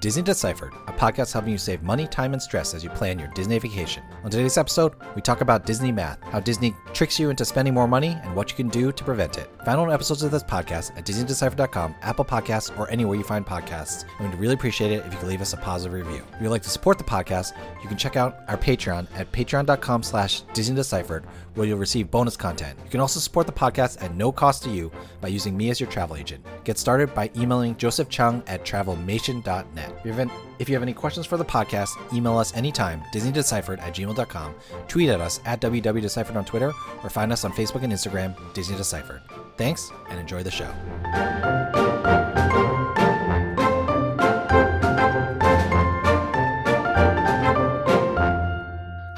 Disney Deciphered, a podcast helping you save money, time, and stress as you plan your Disney vacation. On today's episode, we talk about Disney math, how Disney tricks you into spending more money, and what you can do to prevent it. Find all episodes of this podcast at DisneyDeciphered.com, Apple Podcasts, or anywhere you find podcasts. And we'd really appreciate it if you could leave us a positive review. If you'd like to support the podcast, you can check out our Patreon at patreon.com slash DisneyDeciphered, where you'll receive bonus content. You can also support the podcast at no cost to you by using me as your travel agent. Get started by emailing Joseph Chung at travelmation.net. If you, have any, if you have any questions for the podcast, email us anytime, disneydeciphered at gmail.com, tweet at us at www.deciphered on Twitter, or find us on Facebook and Instagram, Disney Deciphered. Thanks, and enjoy the show.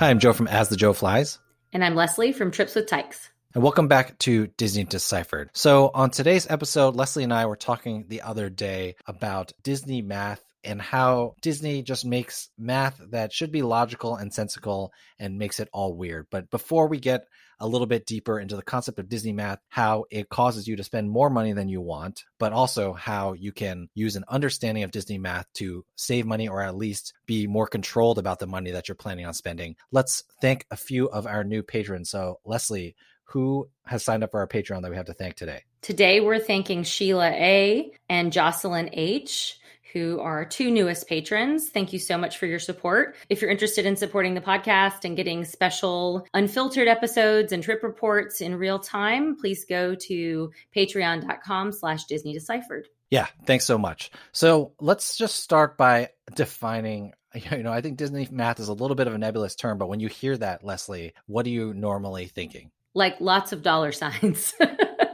Hi, I'm Joe from As the Joe Flies. And I'm Leslie from Trips with Tykes. And welcome back to Disney Deciphered. So, on today's episode, Leslie and I were talking the other day about Disney math and how Disney just makes math that should be logical and sensical and makes it all weird. But before we get a little bit deeper into the concept of Disney math, how it causes you to spend more money than you want, but also how you can use an understanding of Disney math to save money or at least be more controlled about the money that you're planning on spending. Let's thank a few of our new patrons. So, Leslie, who has signed up for our Patreon that we have to thank today? Today, we're thanking Sheila A. and Jocelyn H who are our two newest patrons. Thank you so much for your support. If you're interested in supporting the podcast and getting special unfiltered episodes and trip reports in real time, please go to patreon.com slash Disney Deciphered. Yeah, thanks so much. So let's just start by defining you know, I think Disney math is a little bit of a nebulous term, but when you hear that, Leslie, what are you normally thinking? like lots of dollar signs.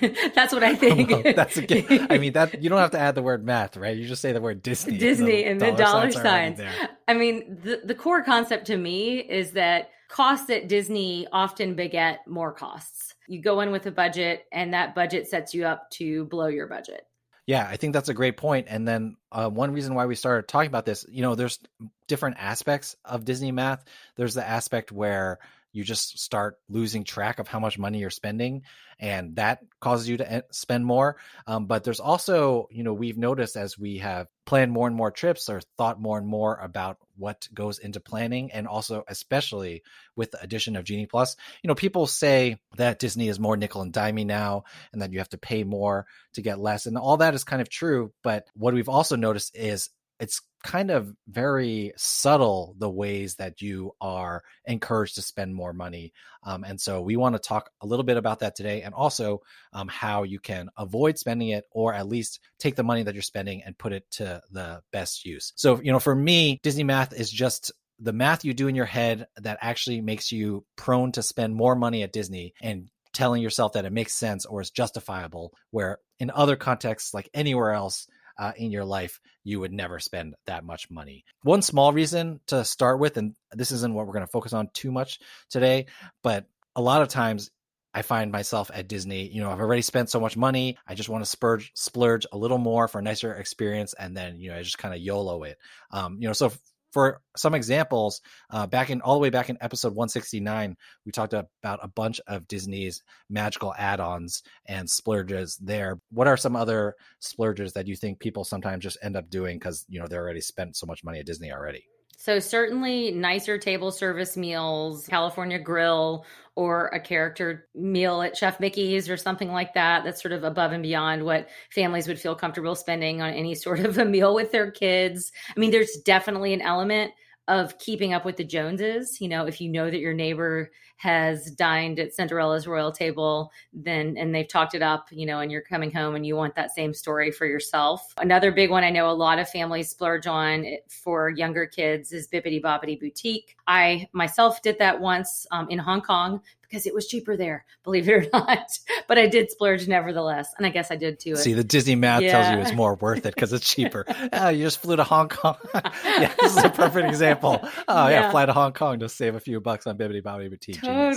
That's what I think. well, that's a good, I mean that you don't have to add the word math, right? You just say the word Disney. Disney and the, and the dollar, signs. signs. I mean, the the core concept to me is that costs at Disney often beget more costs. You go in with a budget, and that budget sets you up to blow your budget. Yeah, I think that's a great point. And then uh, one reason why we started talking about this, you know, there's different aspects of Disney math. There's the aspect where you just start losing track of how much money you're spending and that causes you to spend more um, but there's also you know we've noticed as we have planned more and more trips or thought more and more about what goes into planning and also especially with the addition of genie plus you know people say that disney is more nickel and dimey now and that you have to pay more to get less and all that is kind of true but what we've also noticed is it's kind of very subtle the ways that you are encouraged to spend more money. Um, and so we want to talk a little bit about that today and also um, how you can avoid spending it or at least take the money that you're spending and put it to the best use. So, you know, for me, Disney math is just the math you do in your head that actually makes you prone to spend more money at Disney and telling yourself that it makes sense or is justifiable, where in other contexts, like anywhere else, uh, in your life, you would never spend that much money. One small reason to start with, and this isn't what we're going to focus on too much today, but a lot of times I find myself at Disney, you know, I've already spent so much money. I just want to splurge, splurge a little more for a nicer experience. And then, you know, I just kind of YOLO it. Um, you know, so for some examples, uh, back in all the way back in episode 169, we talked about a bunch of Disney's magical add-ons and splurges there. What are some other splurges that you think people sometimes just end up doing because you know they're already spent so much money at Disney already? So certainly nicer table service meals, California Grill, or a character meal at Chef Mickey's or something like that. That's sort of above and beyond what families would feel comfortable spending on any sort of a meal with their kids. I mean, there's definitely an element of keeping up with the Joneses. You know, if you know that your neighbor has dined at Cinderella's royal table, then and they've talked it up, you know, and you're coming home and you want that same story for yourself. Another big one I know a lot of families splurge on for younger kids is Bibbidi Bobbidi Boutique. I myself did that once um, in Hong Kong because it was cheaper there, believe it or not. but I did splurge nevertheless. And I guess I did too. See, the Disney math yeah. tells you it's more worth it because it's cheaper. oh, you just flew to Hong Kong. yeah, this is a perfect example. Oh, yeah. yeah. fly to Hong Kong to save a few bucks on Bibbidi Bobbidi Boutique. Totally. Genius.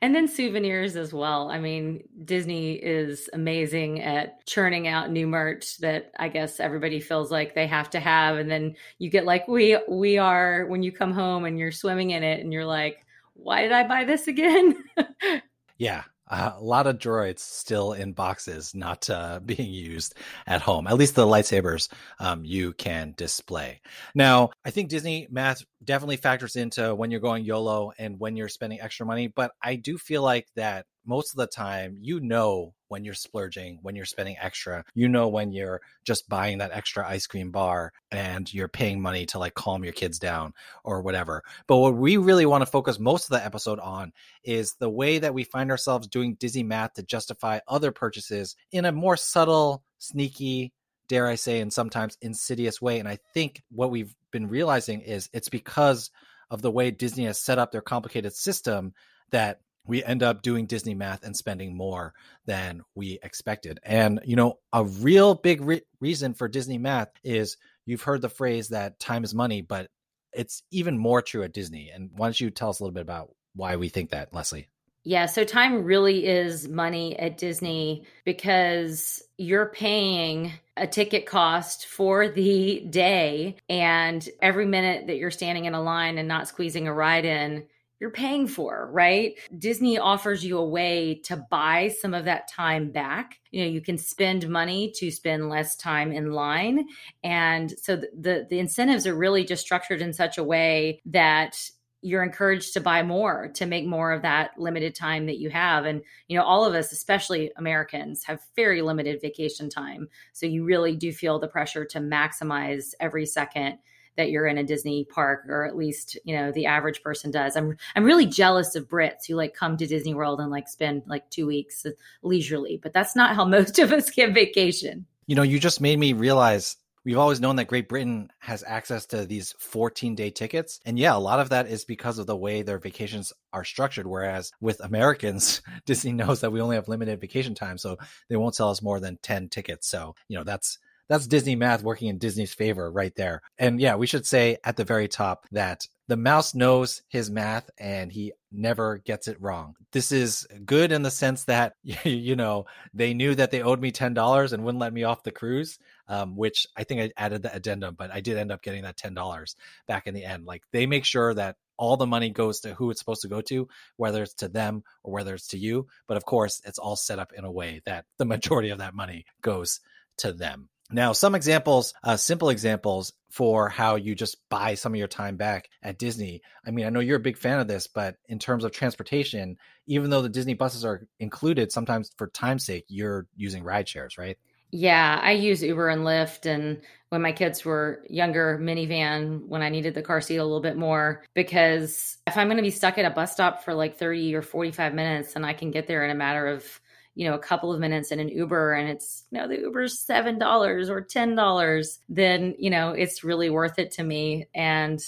And then souvenirs as well. I mean, Disney is amazing at churning out new merch that I guess everybody feels like they have to have. And then you get like we we are when you come home and you're swimming in it and you're like, why did I buy this again? yeah. Uh, a lot of droids still in boxes, not uh, being used at home. At least the lightsabers um, you can display. Now, I think Disney math definitely factors into when you're going YOLO and when you're spending extra money, but I do feel like that most of the time you know when you're splurging, when you're spending extra, you know when you're just buying that extra ice cream bar and you're paying money to like calm your kids down or whatever. But what we really want to focus most of the episode on is the way that we find ourselves doing Disney math to justify other purchases in a more subtle, sneaky, dare I say, and sometimes insidious way. And I think what we've been realizing is it's because of the way Disney has set up their complicated system that we end up doing Disney math and spending more than we expected. And, you know, a real big re- reason for Disney math is you've heard the phrase that time is money, but it's even more true at Disney. And why don't you tell us a little bit about why we think that, Leslie? Yeah, so time really is money at Disney because you're paying a ticket cost for the day, and every minute that you're standing in a line and not squeezing a ride in, you're paying for, right? Disney offers you a way to buy some of that time back. You know, you can spend money to spend less time in line. And so the, the, incentives are really just structured in such a way that you're encouraged to buy more to make more of that limited time that you have and you know all of us especially americans have very limited vacation time so you really do feel the pressure to maximize every second that you're in a Disney park, or at least you know the average person does. I'm I'm really jealous of Brits who like come to Disney World and like spend like two weeks leisurely, but that's not how most of us get vacation. You know, you just made me realize we've always known that Great Britain has access to these 14 day tickets. And yeah, a lot of that is because of the way their vacations are structured. Whereas with Americans, Disney knows that we only have limited vacation time. So they won't sell us more than 10 tickets. So, you know, that's that's Disney math working in Disney's favor right there. And yeah, we should say at the very top that the mouse knows his math and he never gets it wrong. This is good in the sense that, you know, they knew that they owed me $10 and wouldn't let me off the cruise, um, which I think I added the addendum, but I did end up getting that $10 back in the end. Like they make sure that all the money goes to who it's supposed to go to, whether it's to them or whether it's to you. But of course, it's all set up in a way that the majority of that money goes to them. Now, some examples, uh, simple examples for how you just buy some of your time back at Disney. I mean, I know you're a big fan of this, but in terms of transportation, even though the Disney buses are included, sometimes for time's sake, you're using ride shares, right? Yeah, I use Uber and Lyft. And when my kids were younger, minivan when I needed the car seat a little bit more. Because if I'm going to be stuck at a bus stop for like 30 or 45 minutes and I can get there in a matter of you know a couple of minutes in an uber and it's you know the uber's seven dollars or ten dollars then you know it's really worth it to me. And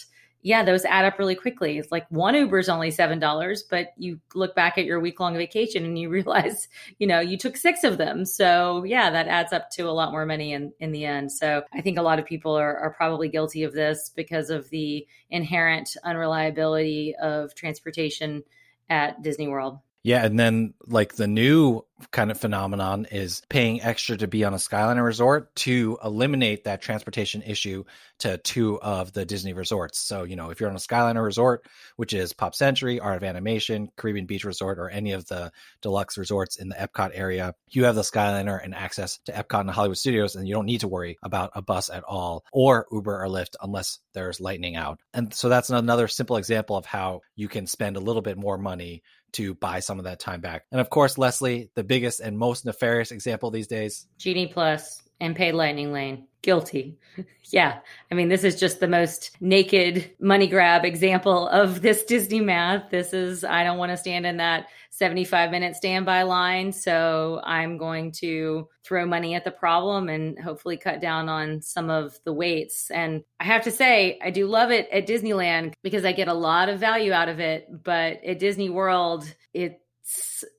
yeah those add up really quickly. It's like one uber is only seven dollars but you look back at your week long vacation and you realize you know you took six of them. So yeah that adds up to a lot more money in in the end. So i think a lot of people are, are probably guilty of this because of the inherent unreliability of transportation at disney world yeah, and then like the new kind of phenomenon is paying extra to be on a Skyliner resort to eliminate that transportation issue to two of the Disney resorts. So, you know, if you're on a Skyliner resort, which is Pop Century, Art of Animation, Caribbean Beach Resort, or any of the deluxe resorts in the Epcot area, you have the Skyliner and access to Epcot and Hollywood Studios, and you don't need to worry about a bus at all or Uber or Lyft unless there's lightning out. And so that's another simple example of how you can spend a little bit more money to buy some of that time back. And of course, Leslie, the biggest and most nefarious example these days Genie Plus and paid Lightning Lane. Guilty. yeah. I mean, this is just the most naked money grab example of this Disney math. This is, I don't want to stand in that 75 minute standby line. So I'm going to throw money at the problem and hopefully cut down on some of the waits. And I have to say, I do love it at Disneyland because I get a lot of value out of it. But at Disney World, it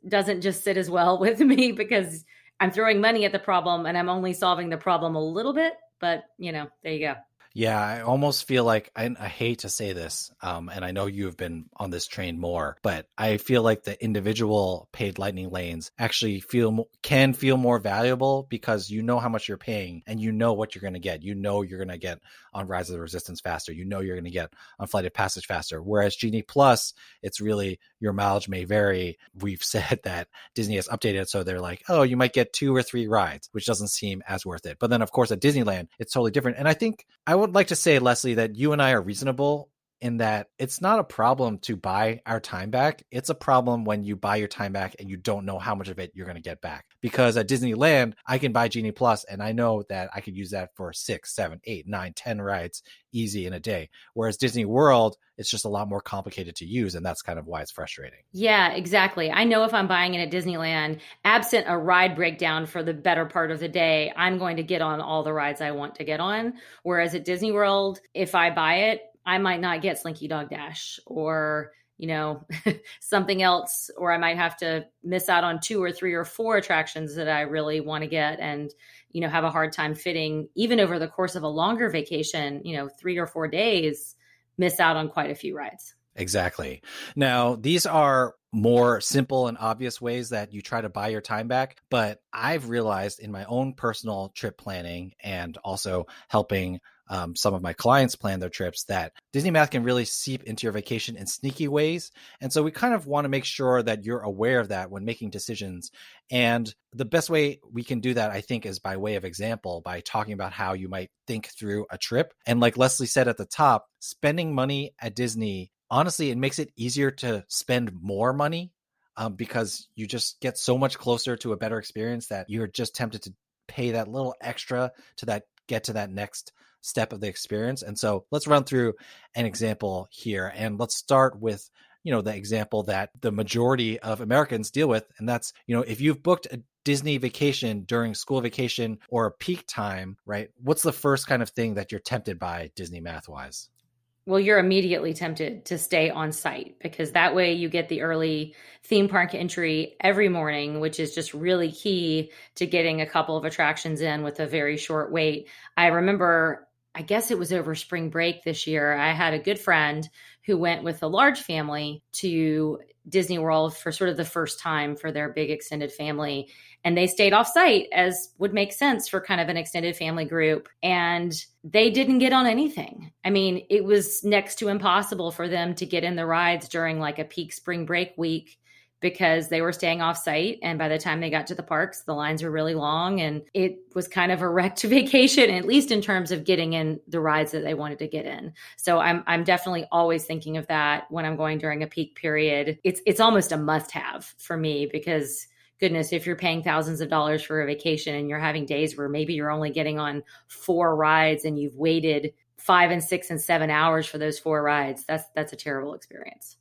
doesn't just sit as well with me because I'm throwing money at the problem and I'm only solving the problem a little bit, but you know, there you go. Yeah, I almost feel like I, I hate to say this, um, and I know you have been on this train more, but I feel like the individual paid lightning lanes actually feel can feel more valuable because you know how much you're paying and you know what you're going to get. You know you're going to get on Rise of the Resistance faster. You know you're going to get on Flight of Passage faster. Whereas Genie Plus, it's really your mileage may vary. We've said that Disney has updated so they're like, oh, you might get two or three rides, which doesn't seem as worth it. But then, of course, at Disneyland, it's totally different. And I think I would like to say, Leslie, that you and I are reasonable in that it's not a problem to buy our time back. It's a problem when you buy your time back and you don't know how much of it you're going to get back. Because at Disneyland, I can buy Genie Plus and I know that I could use that for six, seven, eight, nine, ten rides easy in a day. Whereas Disney World, it's just a lot more complicated to use. And that's kind of why it's frustrating. Yeah, exactly. I know if I'm buying it at Disneyland, absent a ride breakdown for the better part of the day, I'm going to get on all the rides I want to get on. Whereas at Disney World, if I buy it, I might not get Slinky Dog Dash or you know something else or i might have to miss out on two or three or four attractions that i really want to get and you know have a hard time fitting even over the course of a longer vacation you know three or four days miss out on quite a few rides. Exactly. Now these are more simple and obvious ways that you try to buy your time back but i've realized in my own personal trip planning and also helping um, some of my clients plan their trips that Disney Math can really seep into your vacation in sneaky ways. And so we kind of want to make sure that you're aware of that when making decisions. And the best way we can do that, I think, is by way of example, by talking about how you might think through a trip. And like Leslie said at the top, spending money at Disney, honestly, it makes it easier to spend more money um, because you just get so much closer to a better experience that you're just tempted to pay that little extra to that get to that next step of the experience. And so let's run through an example here and let's start with you know the example that the majority of Americans deal with and that's you know if you've booked a Disney vacation during school vacation or peak time, right? What's the first kind of thing that you're tempted by Disney math wise? well, you're immediately tempted to stay on site because that way you get the early theme park entry every morning, which is just really key to getting a couple of attractions in with a very short wait. I remember, I guess it was over spring break this year, I had a good friend who went with a large family to Disney World for sort of the first time for their big extended family. And they stayed off site, as would make sense for kind of an extended family group. And they didn't get on anything. I mean, it was next to impossible for them to get in the rides during like a peak spring break week because they were staying off site and by the time they got to the parks the lines were really long and it was kind of a wrecked vacation at least in terms of getting in the rides that they wanted to get in so i'm i'm definitely always thinking of that when i'm going during a peak period it's it's almost a must have for me because goodness, if you're paying thousands of dollars for a vacation and you're having days where maybe you're only getting on four rides and you've waited five and six and seven hours for those four rides, that's that's a terrible experience.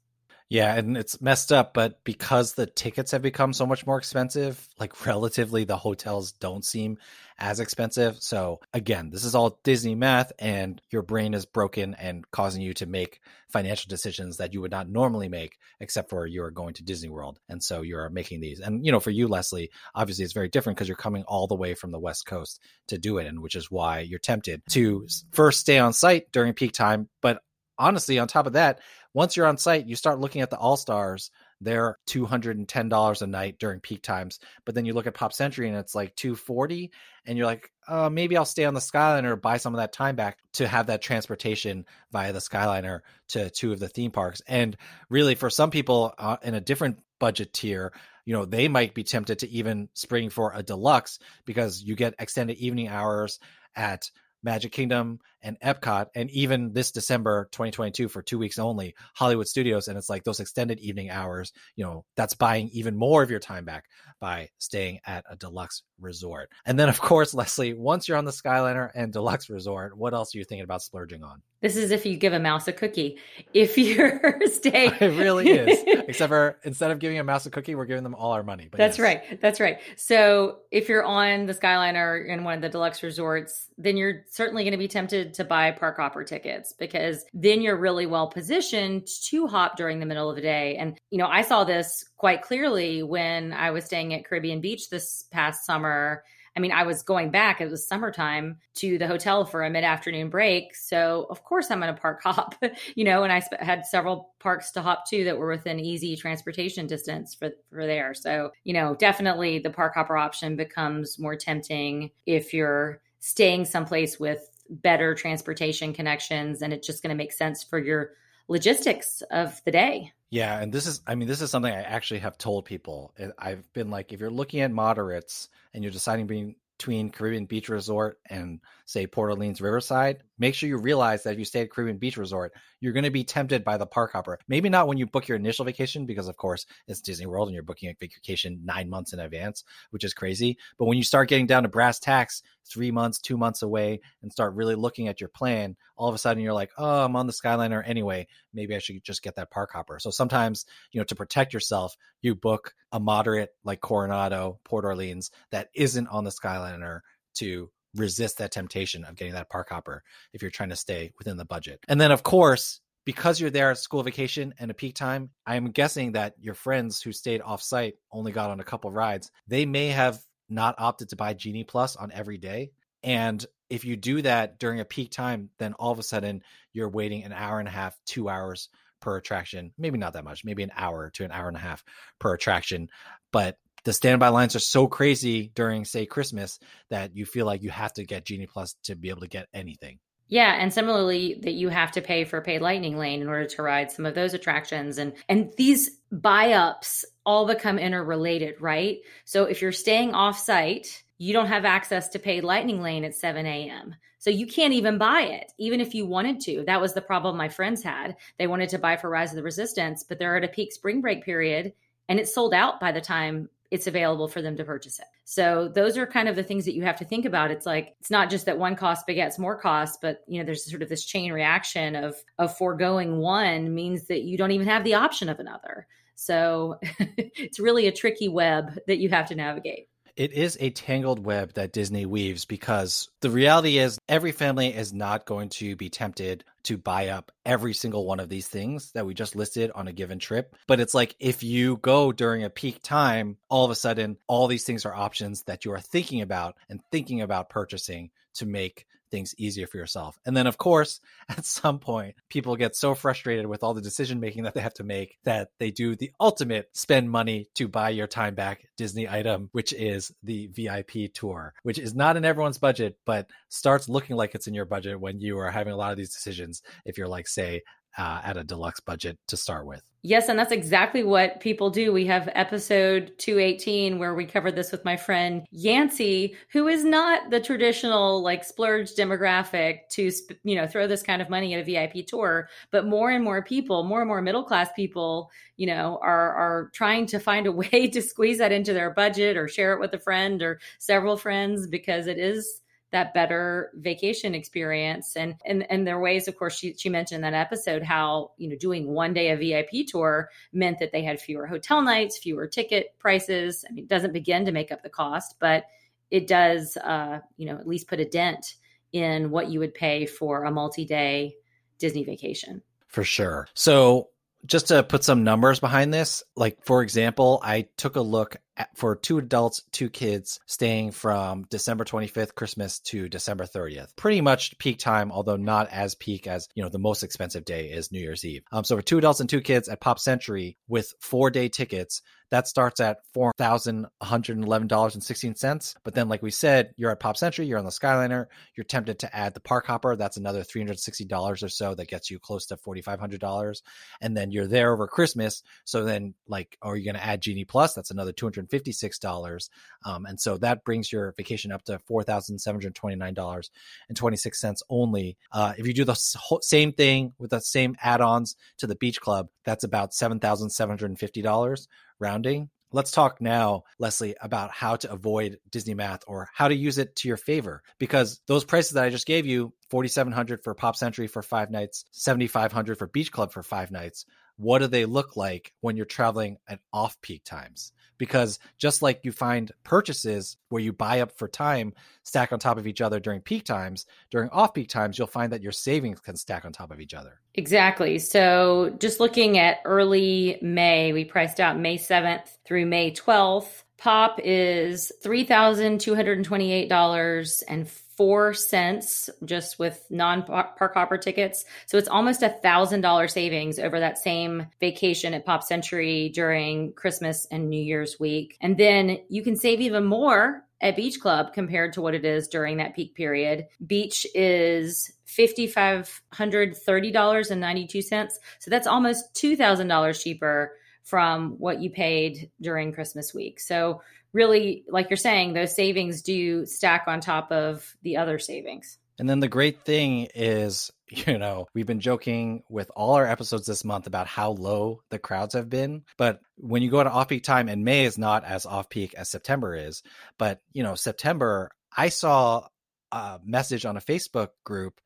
Yeah, and it's messed up, but because the tickets have become so much more expensive, like relatively the hotels don't seem as expensive. So again, this is all Disney math and your brain is broken and causing you to make financial decisions that you would not normally make except for you're going to Disney World. And so you're making these. And you know, for you Leslie, obviously it's very different because you're coming all the way from the West Coast to do it and which is why you're tempted to first stay on site during peak time, but honestly on top of that once you're on site, you start looking at the all stars. They're two hundred and ten dollars a night during peak times, but then you look at Pop Century and it's like two forty, and you're like, uh, maybe I'll stay on the Skyliner buy some of that time back to have that transportation via the Skyliner to two of the theme parks. And really, for some people uh, in a different budget tier, you know, they might be tempted to even spring for a deluxe because you get extended evening hours at Magic Kingdom and Epcot, and even this December 2022 for two weeks only, Hollywood Studios. And it's like those extended evening hours, you know, that's buying even more of your time back by staying at a deluxe resort. And then, of course, Leslie, once you're on the Skyliner and deluxe resort, what else are you thinking about splurging on? This is if you give a mouse a cookie. If you're staying, it really is. Except for instead of giving a mouse a cookie, we're giving them all our money. But That's yes. right. That's right. So if you're on the Skyliner in one of the deluxe resorts, then you're certainly going to be tempted to buy park hopper tickets because then you're really well positioned to hop during the middle of the day. And, you know, I saw this quite clearly when I was staying at Caribbean Beach this past summer. I mean, I was going back, it was summertime to the hotel for a mid afternoon break. So, of course, I'm going to park hop, you know, and I sp- had several parks to hop to that were within easy transportation distance for, for there. So, you know, definitely the park hopper option becomes more tempting if you're staying someplace with better transportation connections and it's just going to make sense for your logistics of the day. Yeah, and this is I mean this is something I actually have told people. I've been like if you're looking at moderates and you're deciding between Caribbean Beach Resort and say Port Orleans Riverside, make sure you realize that if you stay at Caribbean Beach Resort, you're going to be tempted by the park hopper. Maybe not when you book your initial vacation, because of course it's Disney World and you're booking a vacation nine months in advance, which is crazy. But when you start getting down to brass tacks, three months, two months away, and start really looking at your plan, all of a sudden you're like, oh, I'm on the Skyliner anyway. Maybe I should just get that park hopper. So sometimes, you know, to protect yourself, you book a moderate like Coronado, Port Orleans that isn't on the Skyliner to resist that temptation of getting that park hopper if you're trying to stay within the budget. And then, of course, because you're there at school vacation and a peak time, I'm guessing that your friends who stayed off site only got on a couple rides. They may have not opted to buy Genie Plus on every day. And if you do that during a peak time, then all of a sudden you're waiting an hour and a half, two hours per attraction. Maybe not that much, maybe an hour to an hour and a half per attraction. But the standby lines are so crazy during say christmas that you feel like you have to get genie plus to be able to get anything yeah, and similarly that you have to pay for paid lightning lane in order to ride some of those attractions and and these buy ups all become interrelated, right? So if you're staying off site, you don't have access to paid lightning lane at 7 a.m. So you can't even buy it, even if you wanted to. That was the problem my friends had. They wanted to buy for Rise of the Resistance, but they're at a peak spring break period and it's sold out by the time it's available for them to purchase it. So those are kind of the things that you have to think about. It's like it's not just that one cost begets more cost, but you know there's sort of this chain reaction of of foregoing one means that you don't even have the option of another. So it's really a tricky web that you have to navigate it is a tangled web that Disney weaves because the reality is every family is not going to be tempted to buy up every single one of these things that we just listed on a given trip. But it's like if you go during a peak time, all of a sudden, all these things are options that you are thinking about and thinking about purchasing to make things easier for yourself. And then, of course, at some point, people get so frustrated with all the decision making that they have to make that they do the ultimate spend money to buy your time back Disney item, which is the VIP tour, which is not in everyone's budget, but starts looking like it's in your budget when you are having a lot of these decisions. If you're like, say, uh, at a deluxe budget to start with. Yes, and that's exactly what people do. We have episode 218 where we covered this with my friend Yancey, who is not the traditional like splurge demographic to you know throw this kind of money at a VIP tour, but more and more people, more and more middle class people, you know, are are trying to find a way to squeeze that into their budget or share it with a friend or several friends because it is that better vacation experience. And and and there are ways of course she, she mentioned in that episode how you know doing one day a vip tour meant that they had fewer hotel nights fewer ticket prices. I mean it doesn't begin to make up the cost but it does uh you know at least put a dent in what you would pay for a multi-day disney vacation. For sure. So just to put some numbers behind this, like for example, I took a look for two adults, two kids staying from December 25th Christmas to December 30th. Pretty much peak time, although not as peak as, you know, the most expensive day is New Year's Eve. Um, so for two adults and two kids at Pop Century with four day tickets, that starts at $4,111.16. But then, like we said, you're at Pop Century, you're on the Skyliner, you're tempted to add the Park Hopper. That's another $360 or so that gets you close to $4,500. And then you're there over Christmas. So then, like, are you going to add Genie Plus? That's another $256. Um, and so that brings your vacation up to $4,729.26 only. Uh, if you do the same thing with the same add ons to the Beach Club, that's about $7,750 rounding. Let's talk now, Leslie, about how to avoid Disney math or how to use it to your favor. Because those prices that I just gave you, 4700 for Pop Century for five nights, 7500 for Beach Club for five nights, what do they look like when you're traveling at off peak times? Because just like you find purchases where you buy up for time stack on top of each other during peak times, during off peak times, you'll find that your savings can stack on top of each other. Exactly. So just looking at early May, we priced out May 7th through May 12th Pop is $3,228 and four cents just with non park hopper tickets. So it's almost a thousand dollar savings over that same vacation at Pop Century during Christmas and New Year's week. And then you can save even more at Beach Club compared to what it is during that peak period. Beach is $5,530.92. So that's almost $2,000 cheaper from what you paid during Christmas week. So really, like you're saying, those savings do stack on top of the other savings. And then the great thing is, you know, we've been joking with all our episodes this month about how low the crowds have been. But when you go to off peak time, and May is not as off peak as September is, but, you know, September, I saw a message on a Facebook group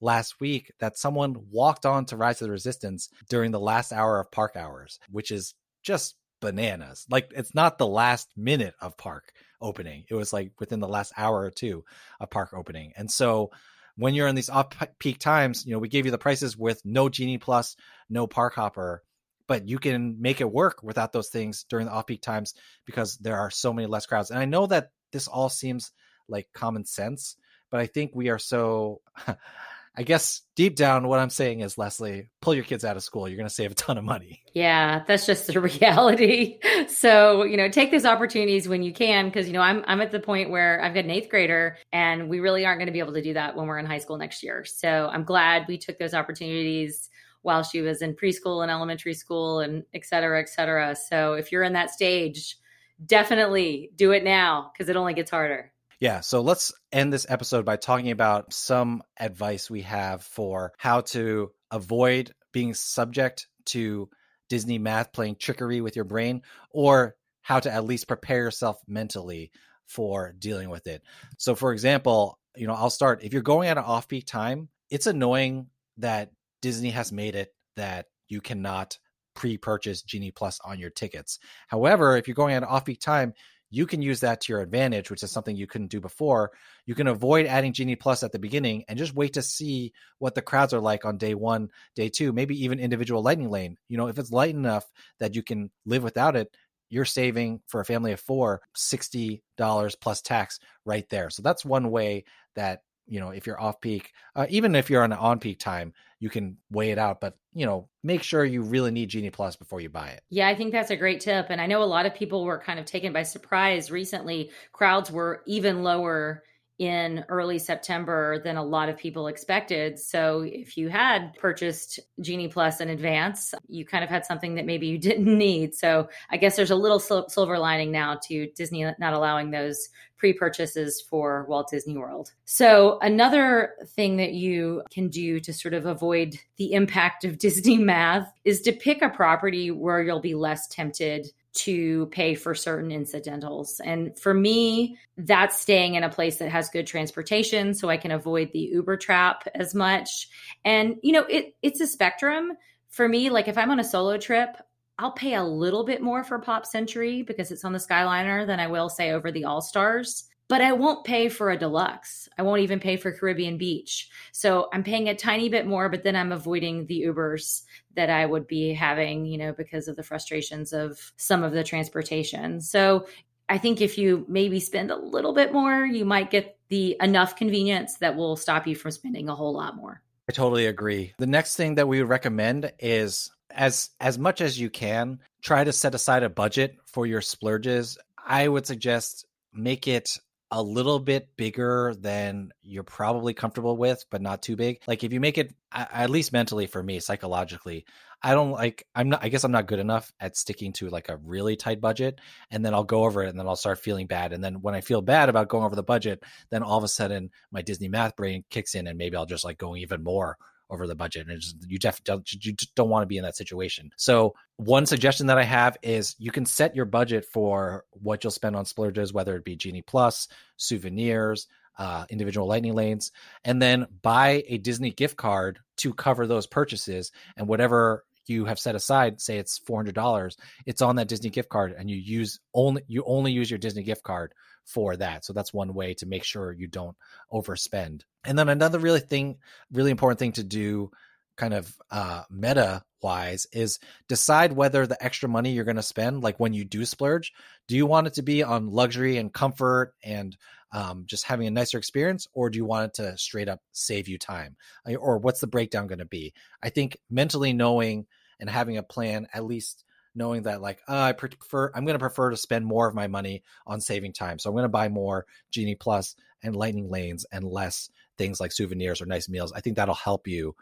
last week that someone walked on to Rise of the Resistance during the last hour of park hours, which is just bananas. Like it's not the last minute of park opening. It was like within the last hour or two of park opening. And so when you're in these off peak times, you know, we gave you the prices with no Genie Plus, no Park Hopper, but you can make it work without those things during the off peak times because there are so many less crowds. And I know that this all seems like common sense, but I think we are so I guess deep down, what I'm saying is, Leslie, pull your kids out of school. You're going to save a ton of money. Yeah, that's just the reality. So, you know, take those opportunities when you can, because, you know, I'm, I'm at the point where I've got an eighth grader and we really aren't going to be able to do that when we're in high school next year. So I'm glad we took those opportunities while she was in preschool and elementary school and et cetera, et cetera. So if you're in that stage, definitely do it now because it only gets harder. Yeah, so let's end this episode by talking about some advice we have for how to avoid being subject to Disney math playing trickery with your brain or how to at least prepare yourself mentally for dealing with it. So for example, you know, I'll start if you're going at an off-peak time, it's annoying that Disney has made it that you cannot pre-purchase Genie Plus on your tickets. However, if you're going at an off-peak time, you can use that to your advantage, which is something you couldn't do before. You can avoid adding Genie Plus at the beginning and just wait to see what the crowds are like on day one, day two, maybe even individual lightning lane. You know, if it's light enough that you can live without it, you're saving for a family of four $60 plus tax right there. So that's one way that you know if you're off peak uh, even if you're on an on peak time you can weigh it out but you know make sure you really need genie plus before you buy it. Yeah i think that's a great tip and i know a lot of people were kind of taken by surprise recently. Crowds were even lower in early September than a lot of people expected. So if you had purchased Genie Plus in advance, you kind of had something that maybe you didn't need. So I guess there's a little silver lining now to Disney not allowing those pre purchases for Walt Disney World. So another thing that you can do to sort of avoid the impact of Disney math is to pick a property where you'll be less tempted to pay for certain incidentals. And for me, that's staying in a place that has good transportation so I can avoid the Uber trap as much. And you know, it it's a spectrum. For me, like if I'm on a solo trip, I'll pay a little bit more for Pop Century because it's on the Skyliner than I will say over the All Stars but I won't pay for a deluxe. I won't even pay for Caribbean Beach. So I'm paying a tiny bit more, but then I'm avoiding the Ubers that I would be having, you know, because of the frustrations of some of the transportation. So I think if you maybe spend a little bit more, you might get the enough convenience that will stop you from spending a whole lot more. I totally agree. The next thing that we would recommend is as as much as you can, try to set aside a budget for your splurges. I would suggest make it a little bit bigger than you're probably comfortable with, but not too big. Like if you make it, at least mentally for me, psychologically, I don't like. I'm not. I guess I'm not good enough at sticking to like a really tight budget, and then I'll go over it, and then I'll start feeling bad. And then when I feel bad about going over the budget, then all of a sudden my Disney math brain kicks in, and maybe I'll just like go even more over the budget and you just don't you don't want to be in that situation. So one suggestion that i have is you can set your budget for what you'll spend on splurges whether it be genie plus souvenirs uh, individual lightning lanes and then buy a disney gift card to cover those purchases and whatever you have set aside say it's $400 it's on that disney gift card and you use only you only use your disney gift card for that. So that's one way to make sure you don't overspend. And then another really thing, really important thing to do kind of uh, meta wise is decide whether the extra money you're going to spend, like when you do splurge, do you want it to be on luxury and comfort and um, just having a nicer experience, or do you want it to straight up save you time? Or what's the breakdown going to be? I think mentally knowing and having a plan, at least knowing that like uh, I prefer I'm going to prefer to spend more of my money on saving time. So I'm going to buy more Genie Plus and Lightning Lanes and less things like souvenirs or nice meals. I think that'll help you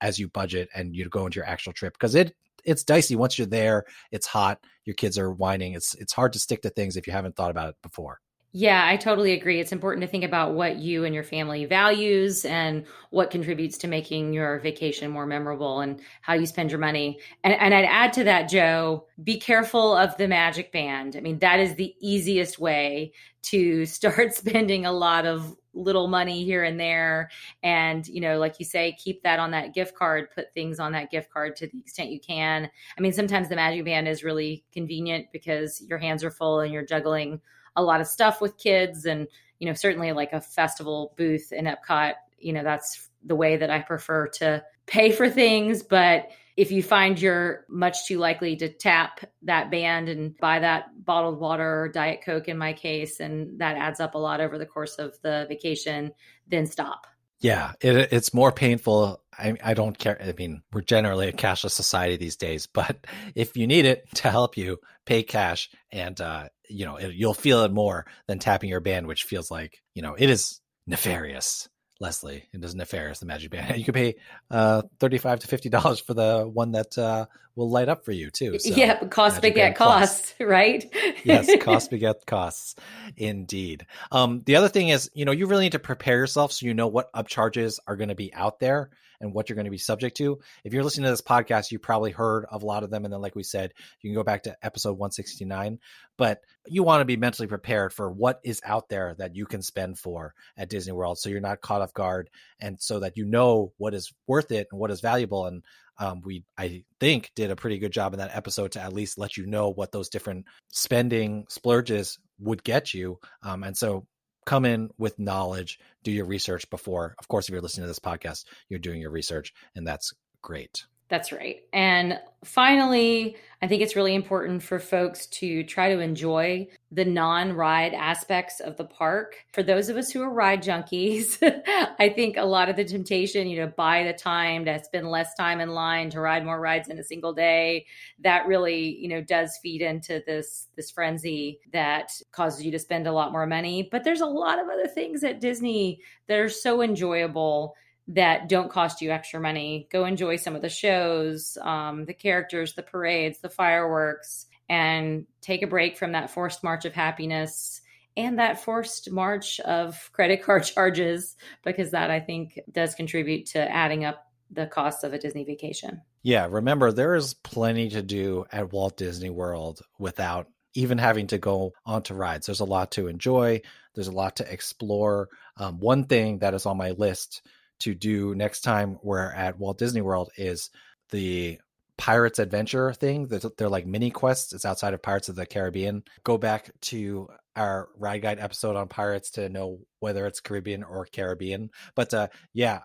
as you budget and you go into your actual trip because it it's dicey once you're there. It's hot, your kids are whining. It's it's hard to stick to things if you haven't thought about it before. Yeah, I totally agree. It's important to think about what you and your family values and what contributes to making your vacation more memorable and how you spend your money. And, and I'd add to that, Joe, be careful of the magic band. I mean, that is the easiest way to start spending a lot of little money here and there. And, you know, like you say, keep that on that gift card, put things on that gift card to the extent you can. I mean, sometimes the magic band is really convenient because your hands are full and you're juggling a lot of stuff with kids and you know certainly like a festival booth in epcot you know that's the way that i prefer to pay for things but if you find you're much too likely to tap that band and buy that bottled water or diet coke in my case and that adds up a lot over the course of the vacation then stop yeah, it, it's more painful. I, I don't care. I mean, we're generally a cashless society these days, but if you need it to help you, pay cash, and uh, you know it, you'll feel it more than tapping your band, which feels like you know it is nefarious. Leslie, it is nefarious. The magic band. You can pay uh, thirty-five to fifty dollars for the one that uh, will light up for you too. So, yeah, cost beget costs, right? yes, cost beget costs, indeed. Um, the other thing is, you know, you really need to prepare yourself so you know what upcharges are going to be out there and what you're going to be subject to. If you're listening to this podcast, you probably heard of a lot of them. And then, like we said, you can go back to episode 169. But you want to be mentally prepared for what is out there that you can spend for at Disney World so you're not caught off guard and so that you know what is worth it and what is valuable. And um, we, I think, did a pretty good job in that episode to at least let you know what those different spending splurges would get you. Um, and so come in with knowledge, do your research before. Of course, if you're listening to this podcast, you're doing your research, and that's great. That's right. And finally, I think it's really important for folks to try to enjoy the non ride aspects of the park. For those of us who are ride junkies, I think a lot of the temptation, you know, buy the time to spend less time in line to ride more rides in a single day, that really, you know, does feed into this this frenzy that causes you to spend a lot more money. But there's a lot of other things at Disney that are so enjoyable that don't cost you extra money. Go enjoy some of the shows, um, the characters, the parades, the fireworks, and take a break from that forced march of happiness and that forced march of credit card charges, because that I think does contribute to adding up the cost of a Disney vacation. Yeah, remember, there is plenty to do at Walt Disney World without even having to go onto rides. There's a lot to enjoy, there's a lot to explore. Um, one thing that is on my list to do next time we're at Walt Disney World is the Pirates Adventure thing. They're, they're like mini quests. It's outside of Pirates of the Caribbean. Go back to our ride guide episode on pirates to know whether it's Caribbean or Caribbean. But uh, yeah,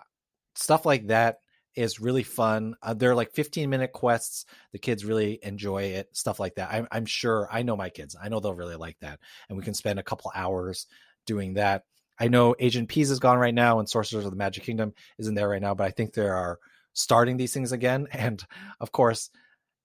stuff like that is really fun. Uh, they're like 15 minute quests. The kids really enjoy it. Stuff like that. I'm, I'm sure. I know my kids. I know they'll really like that, and we can spend a couple hours doing that. I know Agent P's is gone right now, and Sorcerers of the Magic Kingdom isn't there right now, but I think they are starting these things again. And of course,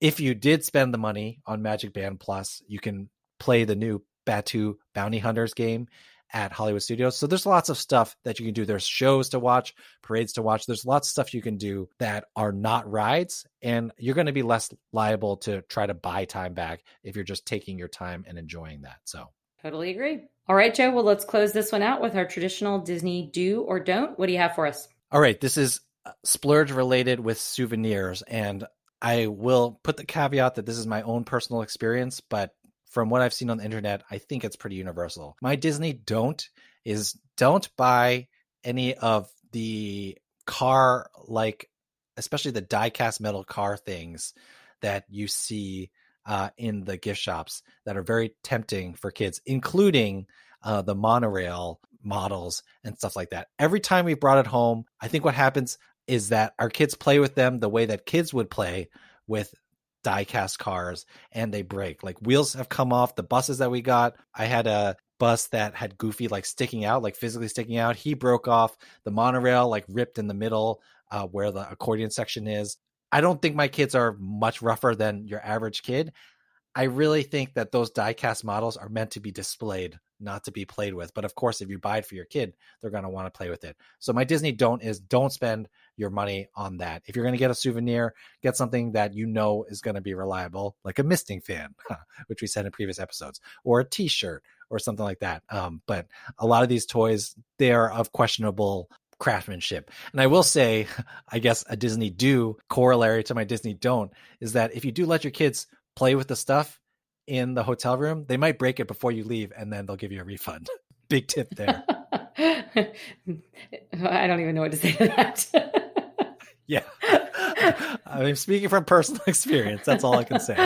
if you did spend the money on Magic Band Plus, you can play the new Batuu Bounty Hunters game at Hollywood Studios. So there's lots of stuff that you can do. There's shows to watch, parades to watch. There's lots of stuff you can do that are not rides, and you're going to be less liable to try to buy time back if you're just taking your time and enjoying that. So totally agree. All right, Joe. Well, let's close this one out with our traditional Disney do or don't. What do you have for us? All right. This is uh, splurge related with souvenirs. And I will put the caveat that this is my own personal experience, but from what I've seen on the internet, I think it's pretty universal. My Disney don't is don't buy any of the car like especially the die cast metal car things that you see uh, in the gift shops that are very tempting for kids, including uh, the monorail models and stuff like that. Every time we brought it home, I think what happens, is that our kids play with them the way that kids would play with diecast cars and they break. Like wheels have come off the buses that we got. I had a bus that had Goofy like sticking out, like physically sticking out. He broke off. The monorail like ripped in the middle uh, where the accordion section is. I don't think my kids are much rougher than your average kid. I really think that those diecast models are meant to be displayed, not to be played with. But of course, if you buy it for your kid, they're going to want to play with it. So my Disney don't is don't spend your money on that. If you're going to get a souvenir, get something that you know is going to be reliable, like a misting fan, which we said in previous episodes, or a T-shirt or something like that. Um, but a lot of these toys, they are of questionable craftsmanship. And I will say, I guess a Disney do corollary to my Disney don't is that if you do let your kids play with the stuff in the hotel room, they might break it before you leave and then they'll give you a refund. Big tip there. I don't even know what to say to that. yeah. I'm speaking from personal experience. That's all I can say.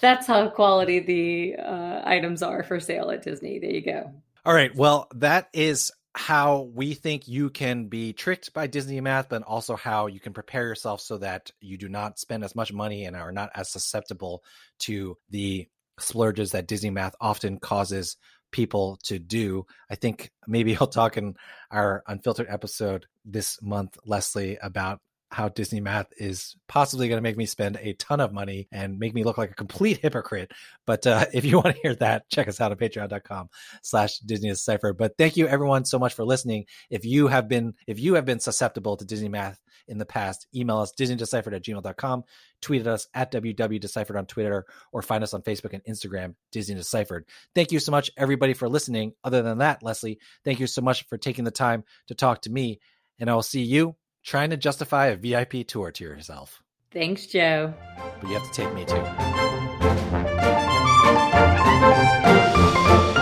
That's how quality the uh, items are for sale at Disney. There you go. All right. Well, that is how we think you can be tricked by Disney math, but also how you can prepare yourself so that you do not spend as much money and are not as susceptible to the splurges that Disney math often causes people to do. I think maybe I'll talk in our unfiltered episode this month, Leslie, about how Disney math is possibly going to make me spend a ton of money and make me look like a complete hypocrite. But uh, if you want to hear that, check us out at patreon.com slash Disney Deciphered. But thank you everyone so much for listening. If you have been, if you have been susceptible to Disney math in the past, email us disneydeciphered at gmail.com, tweet at us at www.deciphered on Twitter, or find us on Facebook and Instagram, Disney Deciphered. Thank you so much, everybody, for listening. Other than that, Leslie, thank you so much for taking the time to talk to me. And I will see you trying to justify a VIP tour to yourself. Thanks, Joe. But you have to take me too.